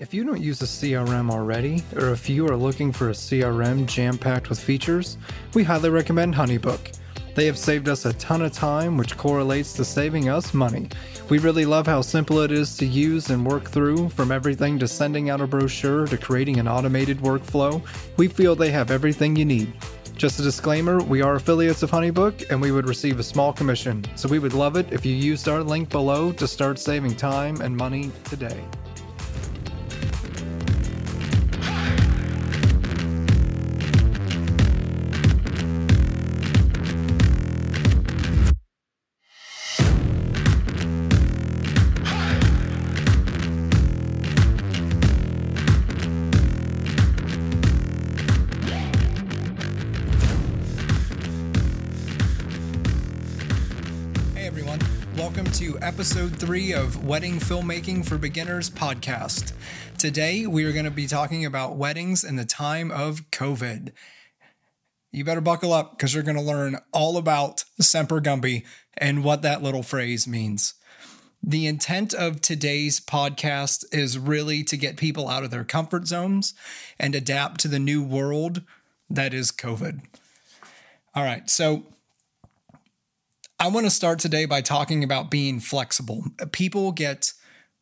If you don't use a CRM already, or if you are looking for a CRM jam packed with features, we highly recommend Honeybook. They have saved us a ton of time, which correlates to saving us money. We really love how simple it is to use and work through, from everything to sending out a brochure to creating an automated workflow. We feel they have everything you need. Just a disclaimer we are affiliates of Honeybook and we would receive a small commission, so we would love it if you used our link below to start saving time and money today. Welcome to episode three of Wedding Filmmaking for Beginners podcast. Today we are going to be talking about weddings in the time of COVID. You better buckle up because you're going to learn all about Semper Gumby and what that little phrase means. The intent of today's podcast is really to get people out of their comfort zones and adapt to the new world that is COVID. All right, so I want to start today by talking about being flexible. People get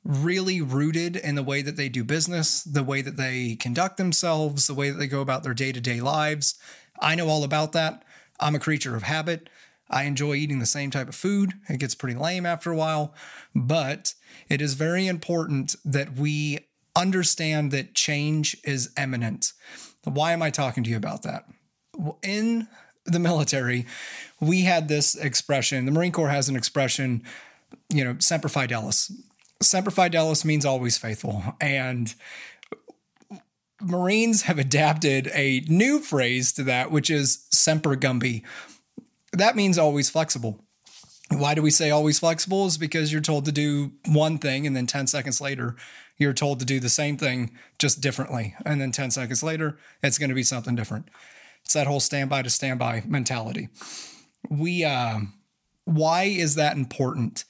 really rooted in the way that they do business, the way that they conduct themselves, the way that they go about their day to day lives. I know all about that. I'm a creature of habit. I enjoy eating the same type of food. It gets pretty lame after a while, but it is very important that we understand that change is imminent. Why am I talking to you about that? In the military, we had this expression. The Marine Corps has an expression, you know, semper fidelis. Semper fidelis means always faithful. And Marines have adapted a new phrase to that, which is semper gumby. That means always flexible. Why do we say always flexible? Is because you're told to do one thing and then 10 seconds later, you're told to do the same thing just differently. And then 10 seconds later, it's going to be something different. It's that whole standby to standby mentality. We, uh, why is that important?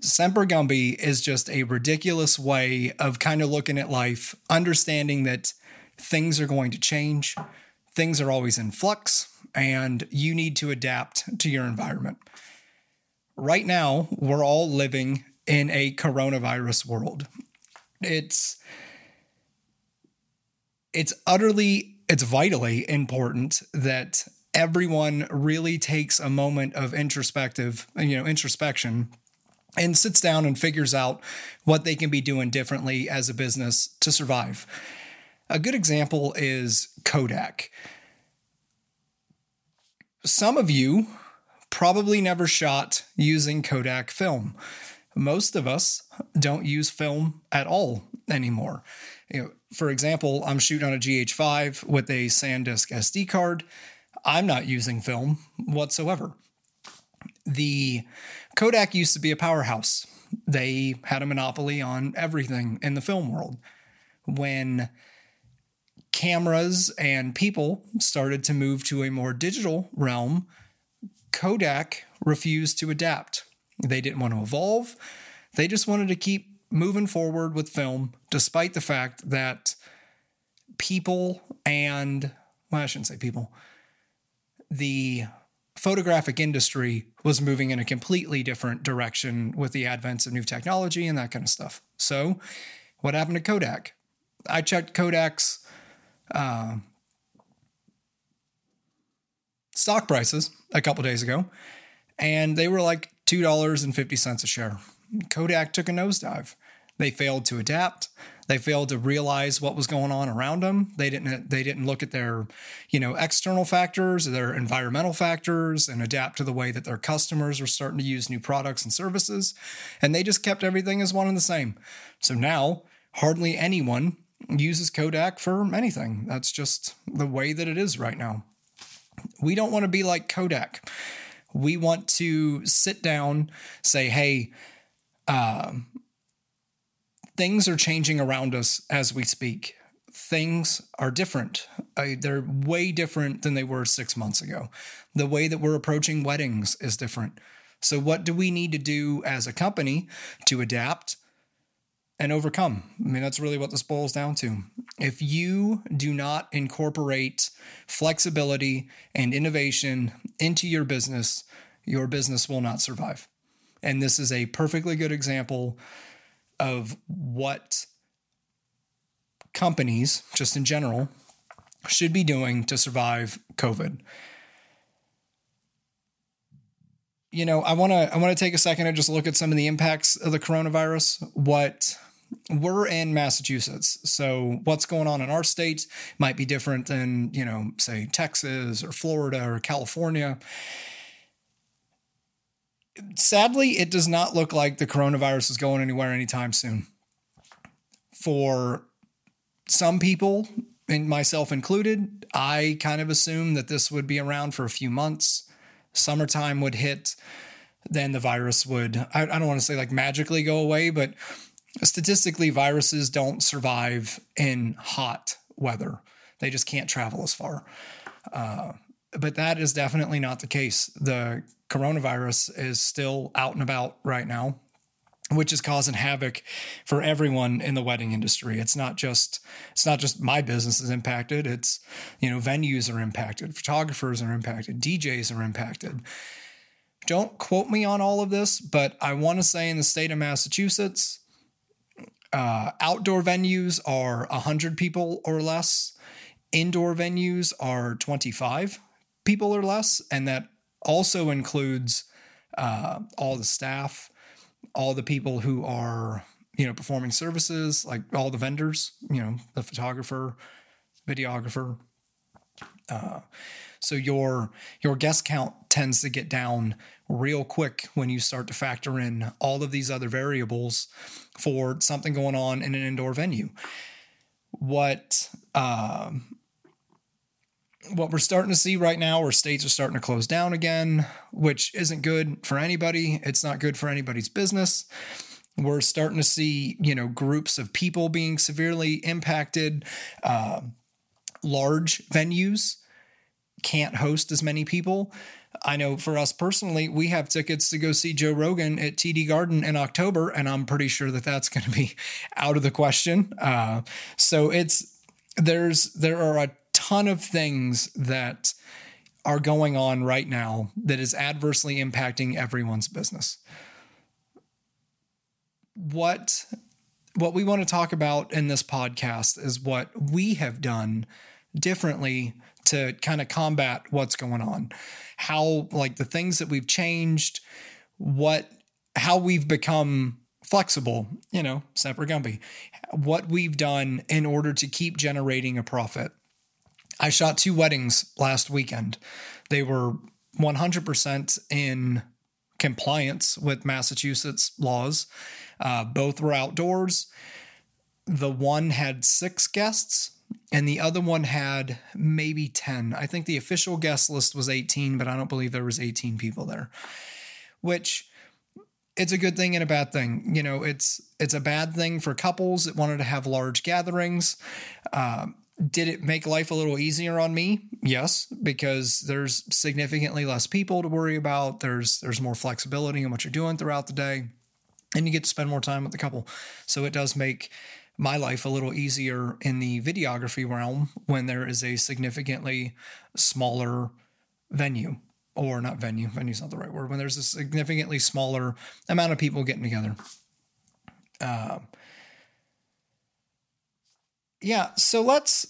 Semper Gumby is just a ridiculous way of kind of looking at life, understanding that things are going to change, things are always in flux, and you need to adapt to your environment. Right now, we're all living in a coronavirus world. It's it's utterly it's vitally important that everyone really takes a moment of introspective, you know, introspection and sits down and figures out what they can be doing differently as a business to survive. A good example is Kodak. Some of you probably never shot using Kodak film. Most of us don't use film at all anymore. You know, for example, I'm shooting on a GH5 with a SanDisk SD card. I'm not using film whatsoever. The Kodak used to be a powerhouse. They had a monopoly on everything in the film world. When cameras and people started to move to a more digital realm, Kodak refused to adapt. They didn't want to evolve. They just wanted to keep moving forward with film, despite the fact that people and, well, I shouldn't say people, the photographic industry was moving in a completely different direction with the advents of new technology and that kind of stuff. So, what happened to Kodak? I checked Kodak's uh, stock prices a couple days ago, and they were like $2.50 a share. Kodak took a nosedive. They failed to adapt. They failed to realize what was going on around them. They didn't they didn't look at their, you know, external factors, their environmental factors and adapt to the way that their customers were starting to use new products and services. And they just kept everything as one and the same. So now hardly anyone uses Kodak for anything. That's just the way that it is right now. We don't want to be like Kodak. We want to sit down, say, hey, um, things are changing around us as we speak. Things are different. Uh, they're way different than they were six months ago. The way that we're approaching weddings is different. So, what do we need to do as a company to adapt and overcome. I mean, that's really what this boils down to. If you do not incorporate flexibility and innovation into your business, your business will not survive. And this is a perfectly good example of what companies, just in general, should be doing to survive COVID. You know, I want to I want to take a second and just look at some of the impacts of the coronavirus. What we're in Massachusetts, so what's going on in our state might be different than you know, say Texas or Florida or California. Sadly, it does not look like the coronavirus is going anywhere anytime soon. For some people, and myself included, I kind of assumed that this would be around for a few months. Summertime would hit, then the virus would, I, I don't want to say like magically go away, but statistically, viruses don't survive in hot weather. They just can't travel as far. Uh, but that is definitely not the case. The coronavirus is still out and about right now which is causing havoc for everyone in the wedding industry. It's not just it's not just my business is impacted. It's you know venues are impacted, photographers are impacted, DJs are impacted. Don't quote me on all of this, but I want to say in the state of Massachusetts, uh, outdoor venues are 100 people or less, indoor venues are 25 people or less, and that also includes uh, all the staff all the people who are you know performing services like all the vendors you know the photographer videographer. Uh, so your your guest count tends to get down real quick when you start to factor in all of these other variables for something going on in an indoor venue. What um, what we're starting to see right now where states are starting to close down again, which isn't good for anybody. It's not good for anybody's business. We're starting to see, you know, groups of people being severely impacted. Uh, large venues can't host as many people. I know for us personally, we have tickets to go see Joe Rogan at TD Garden in October, and I'm pretty sure that that's going to be out of the question. Uh, so it's there's there are a ton of things that are going on right now that is adversely impacting everyone's business. What what we want to talk about in this podcast is what we have done differently to kind of combat what's going on. How like the things that we've changed, what how we've become flexible, you know, Semper Gumby, what we've done in order to keep generating a profit. I shot two weddings last weekend. They were 100% in compliance with Massachusetts laws. Uh, both were outdoors. The one had six guests, and the other one had maybe 10. I think the official guest list was 18, but I don't believe there was 18 people there. Which it's a good thing and a bad thing. You know, it's it's a bad thing for couples that wanted to have large gatherings. Um, did it make life a little easier on me? Yes, because there's significantly less people to worry about. There's there's more flexibility in what you're doing throughout the day, and you get to spend more time with the couple. So it does make my life a little easier in the videography realm when there is a significantly smaller venue or not venue venue's not the right word when there's a significantly smaller amount of people getting together uh, yeah, so let's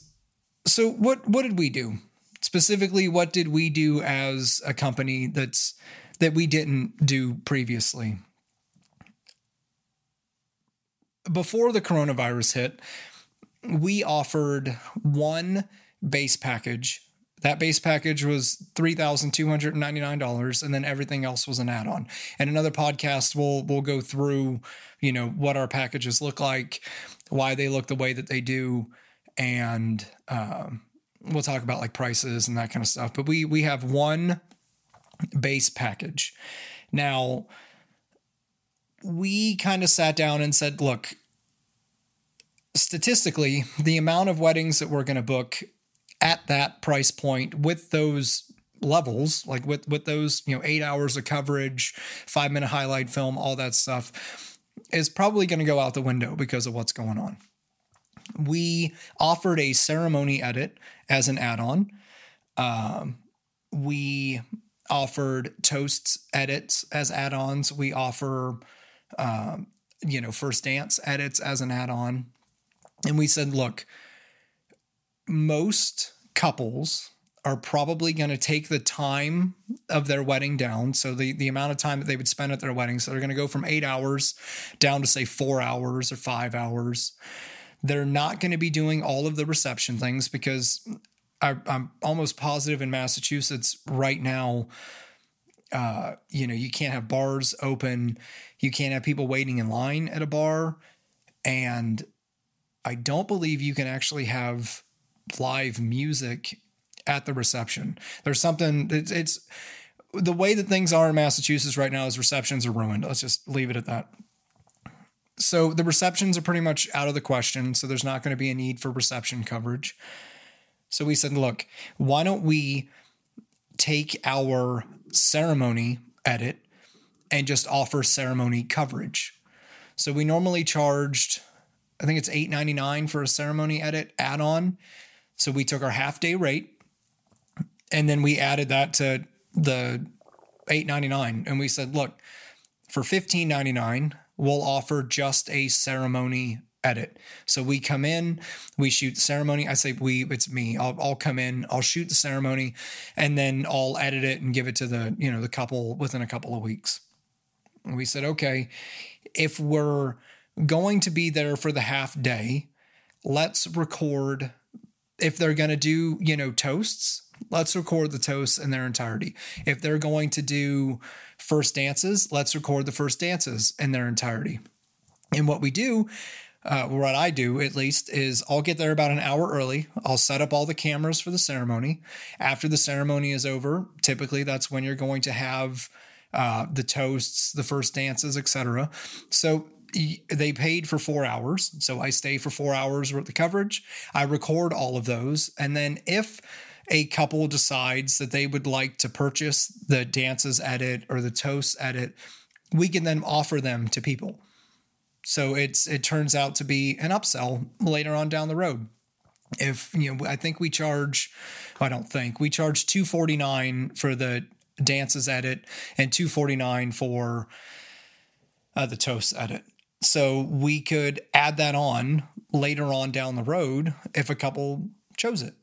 so what what did we do? Specifically, what did we do as a company that's that we didn't do previously? Before the coronavirus hit, we offered one base package. That base package was $3,299 and then everything else was an add-on. And another podcast will will go through, you know, what our packages look like why they look the way that they do, and um, we'll talk about like prices and that kind of stuff. But we we have one base package. Now, we kind of sat down and said, look, statistically, the amount of weddings that we're going to book at that price point with those levels, like with with those, you know, 8 hours of coverage, 5 minute highlight film, all that stuff, is probably going to go out the window because of what's going on. We offered a ceremony edit as an add on. Um, we offered toasts edits as add ons. We offer, um, you know, first dance edits as an add on. And we said, look, most couples are probably going to take the time of their wedding down. So the, the amount of time that they would spend at their wedding. So they're going to go from eight hours down to say four hours or five hours. They're not going to be doing all of the reception things because I, am almost positive in Massachusetts right now, uh, you know, you can't have bars open. You can't have people waiting in line at a bar. And I don't believe you can actually have live music at the reception. There's something it's, it's the way that things are in Massachusetts right now is receptions are ruined. Let's just leave it at that. So the receptions are pretty much out of the question. So there's not going to be a need for reception coverage. So we said, look, why don't we take our ceremony edit and just offer ceremony coverage? So we normally charged, I think it's $8.99 for a ceremony edit add on. So we took our half day rate and then we added that to the 8.99 and we said look for 15.99 we'll offer just a ceremony edit. So we come in we shoot the ceremony. I say we it's me. I'll, I'll come in i'll shoot the ceremony and then i'll edit it and give it to the you know the couple within a couple of weeks. And we said okay if we're going to be there for the half day let's record if they're going to do you know toasts let's record the toasts in their entirety. If they're going to do first dances, let's record the first dances in their entirety. And what we do, uh, what I do at least, is I'll get there about an hour early. I'll set up all the cameras for the ceremony. After the ceremony is over, typically that's when you're going to have uh, the toasts, the first dances, etc. So they paid for four hours. So I stay for four hours with the coverage. I record all of those. And then if a couple decides that they would like to purchase the dances edit or the toast edit, we can then offer them to people. So it's it turns out to be an upsell later on down the road. If you know, I think we charge, I don't think we charge two forty nine for the dances edit and two forty nine for uh, the toast edit. So we could add that on later on down the road if a couple chose it.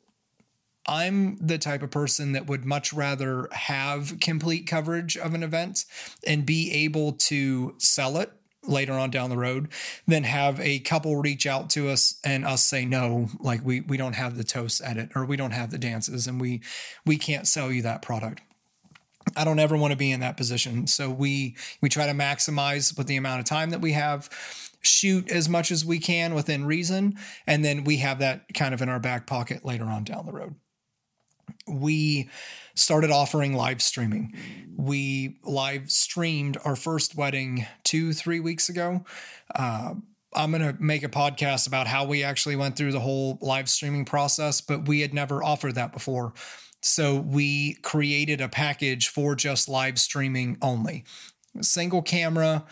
I'm the type of person that would much rather have complete coverage of an event and be able to sell it later on down the road than have a couple reach out to us and us say no like we we don't have the toast edit or we don't have the dances and we we can't sell you that product I don't ever want to be in that position. So we we try to maximize with the amount of time that we have, shoot as much as we can within reason, and then we have that kind of in our back pocket later on down the road we started offering live streaming. We live streamed our first wedding two, three weeks ago. Uh, I'm going to make a podcast about how we actually went through the whole live streaming process, but we had never offered that before. So we created a package for just live streaming only. Single camera,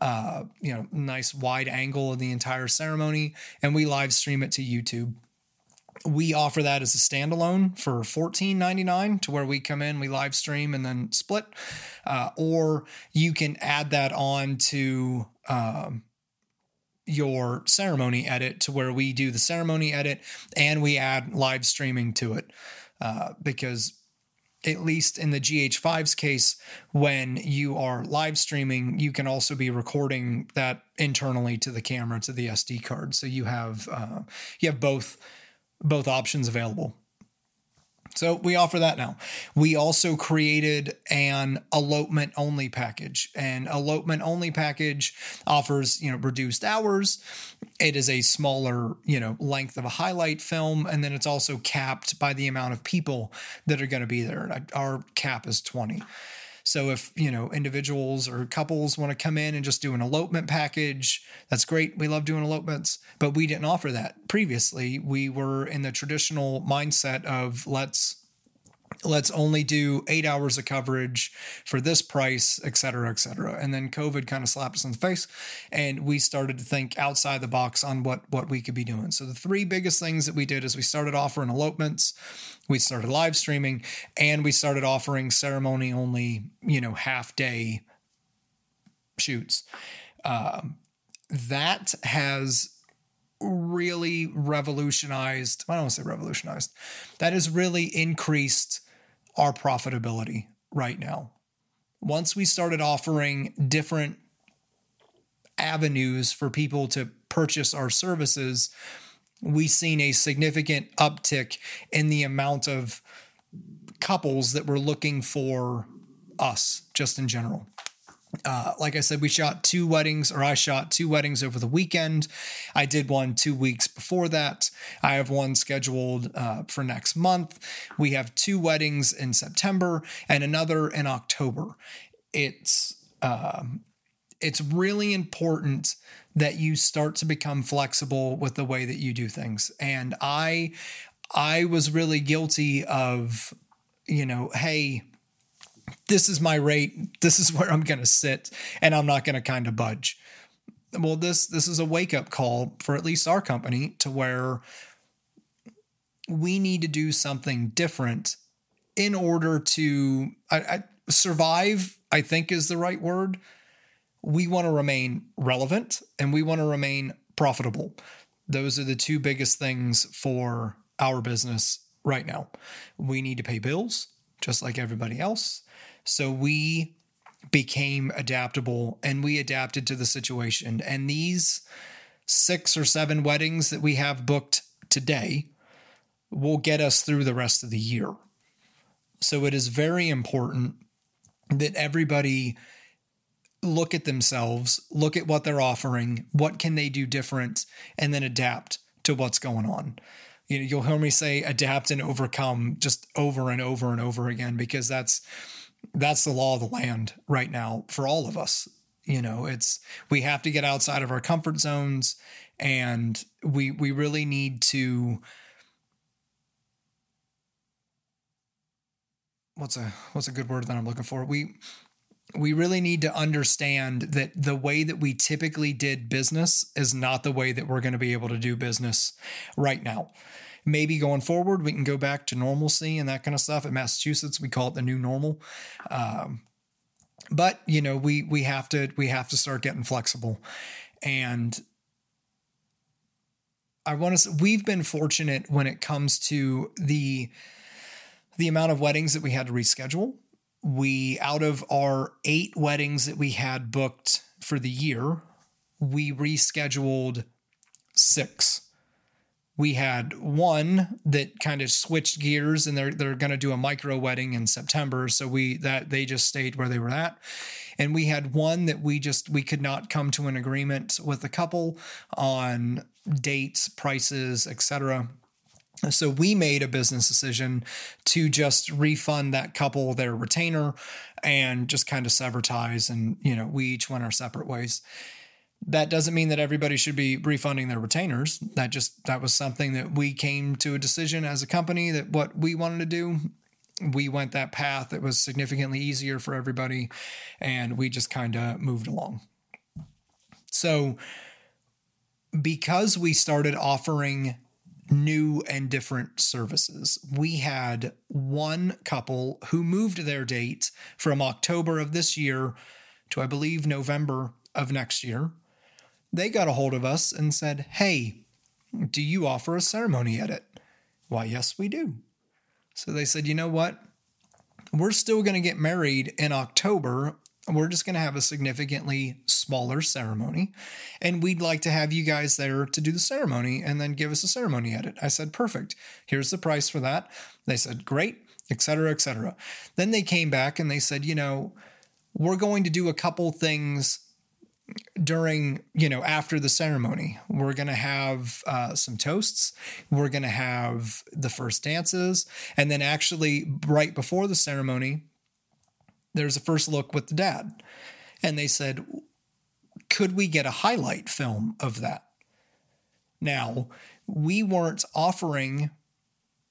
uh, you know, nice wide angle of the entire ceremony, and we live stream it to YouTube we offer that as a standalone for $14.99 to where we come in, we live stream and then split. Uh, or you can add that on to um, your ceremony edit to where we do the ceremony edit and we add live streaming to it. Uh, because at least in the GH5's case, when you are live streaming, you can also be recording that internally to the camera to the SD card. So you have uh, you have both both options available. So we offer that now. We also created an elopement only package. An elopement only package offers, you know, reduced hours. It is a smaller, you know, length of a highlight film and then it's also capped by the amount of people that are going to be there. Our cap is 20. So if, you know, individuals or couples want to come in and just do an elopement package, that's great. We love doing elopements, but we didn't offer that previously. We were in the traditional mindset of let's let's only do eight hours of coverage for this price, et cetera, et cetera. And then COVID kind of slapped us in the face and we started to think outside the box on what, what we could be doing. So the three biggest things that we did is we started offering elopements, we started live streaming, and we started offering ceremony only, you know, half day shoots. Um, that has really revolutionized, I don't want to say revolutionized, that has really increased our profitability right now. Once we started offering different avenues for people to purchase our services, we've seen a significant uptick in the amount of couples that were looking for us just in general. Uh, like I said, we shot two weddings, or I shot two weddings over the weekend. I did one two weeks before that. I have one scheduled uh, for next month. We have two weddings in September and another in October. It's um, it's really important that you start to become flexible with the way that you do things. And I I was really guilty of, you know, hey, this is my rate, this is where I'm going to sit, and I'm not going to kind of budge. Well, this this is a wake up call for at least our company to where we need to do something different in order to I, I, survive. I think is the right word. We want to remain relevant and we want to remain profitable. Those are the two biggest things for our business right now. We need to pay bills just like everybody else. So we became adaptable and we adapted to the situation. And these six or seven weddings that we have booked today will get us through the rest of the year. So it is very important that everybody look at themselves, look at what they're offering, what can they do different, and then adapt to what's going on. You know, you'll hear me say adapt and overcome just over and over and over again because that's that's the law of the land right now for all of us. You know, it's we have to get outside of our comfort zones and we we really need to what's a what's a good word that I'm looking for? We we really need to understand that the way that we typically did business is not the way that we're going to be able to do business right now maybe going forward we can go back to normalcy and that kind of stuff. In Massachusetts, we call it the new normal. Um, but you know, we we have to we have to start getting flexible, and I want to. We've been fortunate when it comes to the the amount of weddings that we had to reschedule. We out of our eight weddings that we had booked for the year, we rescheduled six we had one that kind of switched gears and they're they're going to do a micro wedding in September. So we that they just stayed where they were at. And we had one that we just we could not come to an agreement with the couple on dates prices etc so we made a business decision to just refund that couple their retainer and just kind of sever ties and you know we each went our separate ways that doesn't mean that everybody should be refunding their retainers. That just that was something that we came to a decision as a company that what we wanted to do. We went that path. It was significantly easier for everybody, and we just kind of moved along. So, because we started offering new and different services. We had one couple who moved their date from October of this year to, I believe, November of next year they got a hold of us and said, Hey, do you offer a ceremony edit? Why, yes, we do. So they said, You know what? We're still going to get married in October. We're just going to have a significantly smaller ceremony. And we'd like to have you guys there to do the ceremony and then give us a ceremony edit. I said, Perfect. Here's the price for that. They said, Great, etc., etc. Then they came back and they said, You know, we're going to do a couple things during you know after the ceremony. We're going to have uh, some toasts. We're going to have the first dances. And then actually right before the ceremony there's a first look with the dad. And they said could we get a highlight film of that? Now we weren't offering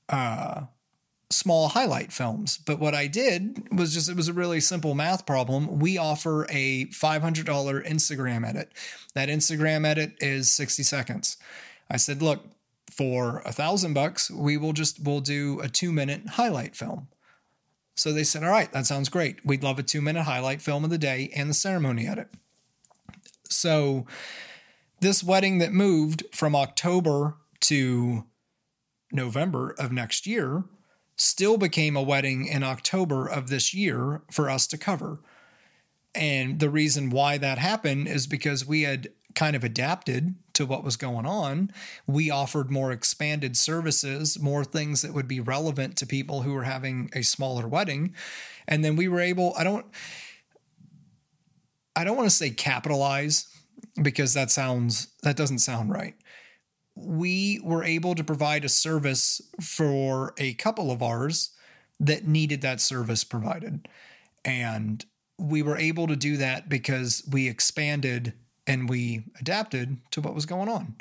uh small highlight films. But what I did was just, it was a really simple math problem. We offer a $500 Instagram edit. That Instagram edit is 60 seconds. I said, look, for a thousand bucks, we will just, we'll do a two minute highlight film. So they said, all right, that sounds great. We'd love a two minute highlight film of the day and the ceremony edit. So this wedding that moved from October to November of next year still became a wedding in October of this year for us to cover. And the reason why that happened is because we had kind of adapted to what was going on. We offered more expanded services, more things that would be relevant to people who were having a smaller wedding. And then we were able, I don't I don't want to say capitalize because that sounds that doesn't sound right we were able to provide a service for a couple of ours that needed that service provided. And we were able to do that because we expanded and we adapted to what was going on.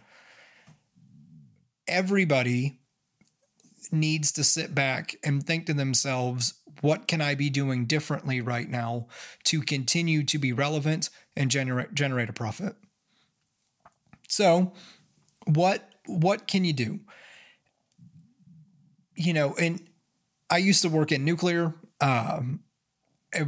Everybody needs to sit back and think to themselves, what can I be doing differently right now to continue to be relevant and generate generate a profit? So, what what can you do? You know, and I used to work in nuclear. Um,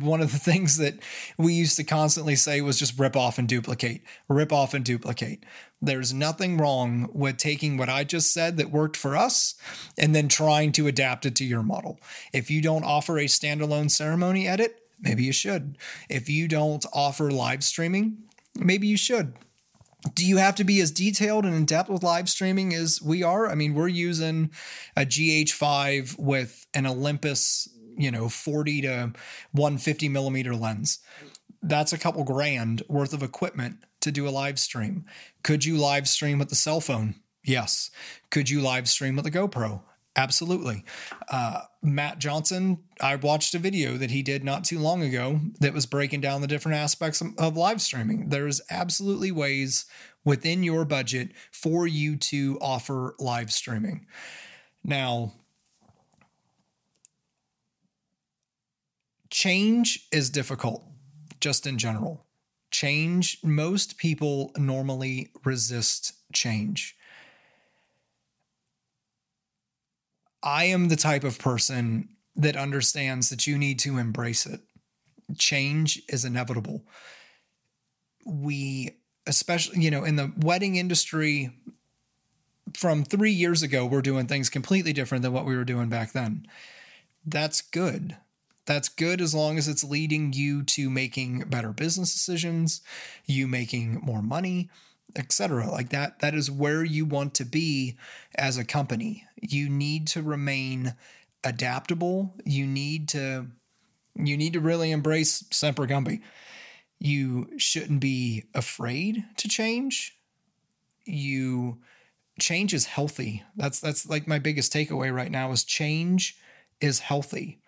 one of the things that we used to constantly say was just rip off and duplicate, rip off and duplicate. There's nothing wrong with taking what I just said that worked for us and then trying to adapt it to your model. If you don't offer a standalone ceremony edit, maybe you should. If you don't offer live streaming, maybe you should do you have to be as detailed and in depth with live streaming as we are? I mean, we're using a GH5 with an Olympus, you know, 40 to 150 millimeter lens. That's a couple grand worth of equipment to do a live stream. Could you live stream with the cell phone? Yes. Could you live stream with a GoPro? Absolutely. Uh, Matt Johnson, I watched a video that he did not too long ago that was breaking down the different aspects of, live streaming. There's absolutely ways within your budget for you to offer live streaming. Now, change is difficult just in general. Change, most people normally resist change. I am the type of person that understands that you need to embrace it. Change is inevitable. We, especially, you know, in the wedding industry, from three years ago, we're doing things completely different than what we were doing back then. That's good. That's good as long as it's leading you to making better business decisions, you making more money, etc. Like that that is where you want to be as a company. You need to remain adaptable. You need to you need to really embrace Semper Gumby. You shouldn't be afraid to change. You change is healthy. That's that's like my biggest takeaway right now is change is healthy.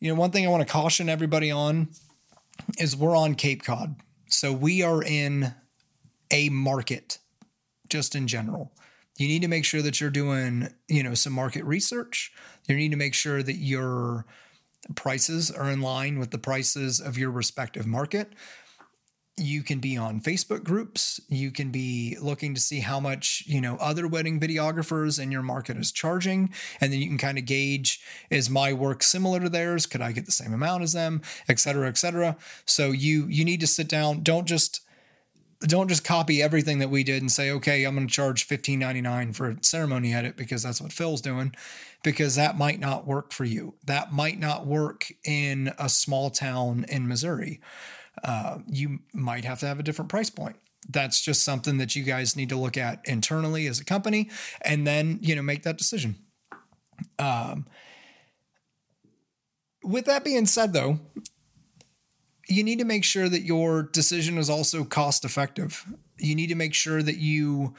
You know, one thing I want to caution everybody on is we're on Cape Cod. So we are in a market just in general. You need to make sure that you're doing, you know, some market research. You need to make sure that your prices are in line with the prices of your respective market. You can be on Facebook groups. You can be looking to see how much, you know, other wedding videographers in your market is charging. And then you can kind of gauge is my work similar to theirs? Could I get the same amount as them? Et cetera, et cetera. So you you need to sit down. Don't just don't just copy everything that we did and say, okay, I'm going to charge $15.99 for a ceremony edit because that's what Phil's doing, because that might not work for you. That might not work in a small town in Missouri. Uh, you might have to have a different price point. That's just something that you guys need to look at internally as a company and then, you know, make that decision. Um, with that being said, though, you need to make sure that your decision is also cost effective. You need to make sure that you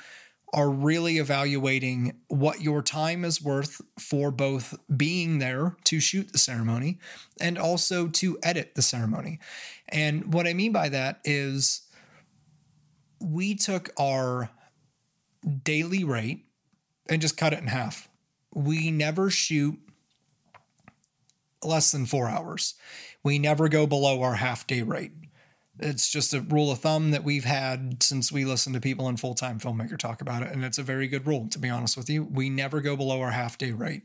are really evaluating what your time is worth for both being there to shoot the ceremony and also to edit the ceremony. And what I mean by that is we took our daily rate and just cut it in half. we never shoot less than four hours. We never go below our half day rate. It's just a rule of thumb that we've had since we listen to people in full time filmmaker talk about it. And it's a very good rule, to be honest with you. We never go below our half day rate.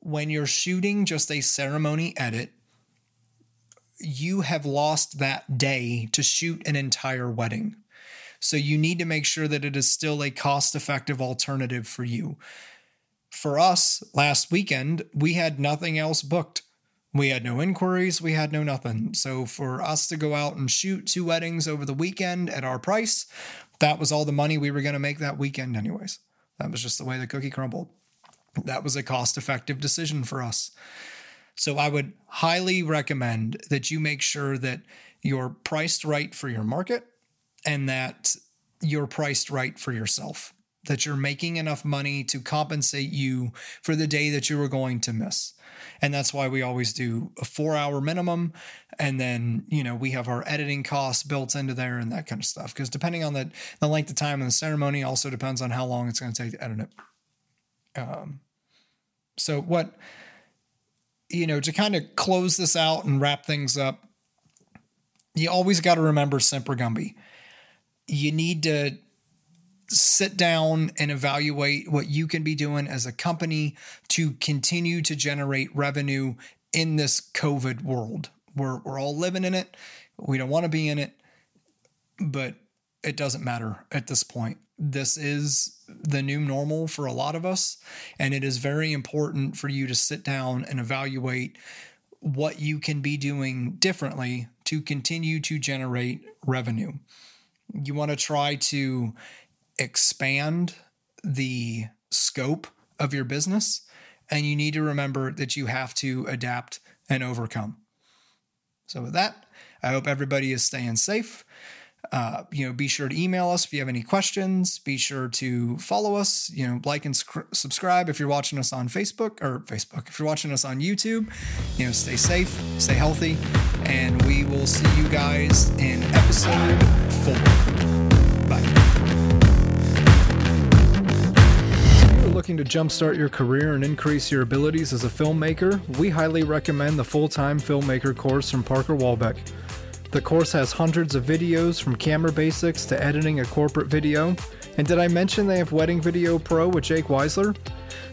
When you're shooting just a ceremony edit, you have lost that day to shoot an entire wedding. So you need to make sure that it is still a cost effective alternative for you. For us, last weekend, we had nothing else booked. We had no inquiries, we had no nothing. So for us to go out and shoot two weddings over the weekend at our price, that was all the money we were going to make that weekend, anyways. That was just the way the cookie crumbled. That was a cost effective decision for us. So I would highly recommend that you make sure that you're priced right for your market and that you're priced right for yourself, that you're making enough money to compensate you for the day that you were going to miss. And that's why we always do a four hour minimum. And then, you know, we have our editing costs built into there and that kind of stuff. Because depending on the, the length of time and the ceremony, also depends on how long it's going to take to edit it. Um, so, what you know, to kind of close this out and wrap things up, you always got to remember Semper Gumby. You need to sit down and evaluate what you can be doing as a company to continue to generate revenue in this COVID world. We're, we're all living in it. We don't want to be in it, but it doesn't matter at this point. This is the new normal for a lot of us. And it is very important for you to sit down and evaluate what you can be doing differently to continue to generate revenue. You want to try to expand the scope of your business, and you need to remember that you have to adapt and overcome. So, with that, I hope everybody is staying safe. Uh, you know, be sure to email us if you have any questions. Be sure to follow us. You know, like and sc- subscribe if you're watching us on Facebook or Facebook. If you're watching us on YouTube, you know, stay safe, stay healthy, and we will see you guys in episode four. Bye. Looking to jumpstart your career and increase your abilities as a filmmaker, we highly recommend the full time filmmaker course from Parker Walbeck. The course has hundreds of videos from camera basics to editing a corporate video. And did I mention they have Wedding Video Pro with Jake Weisler?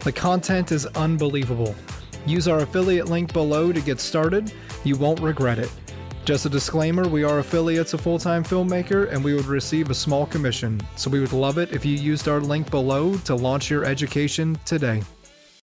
The content is unbelievable. Use our affiliate link below to get started. You won't regret it. Just a disclaimer we are affiliates of Full Time Filmmaker and we would receive a small commission. So we would love it if you used our link below to launch your education today.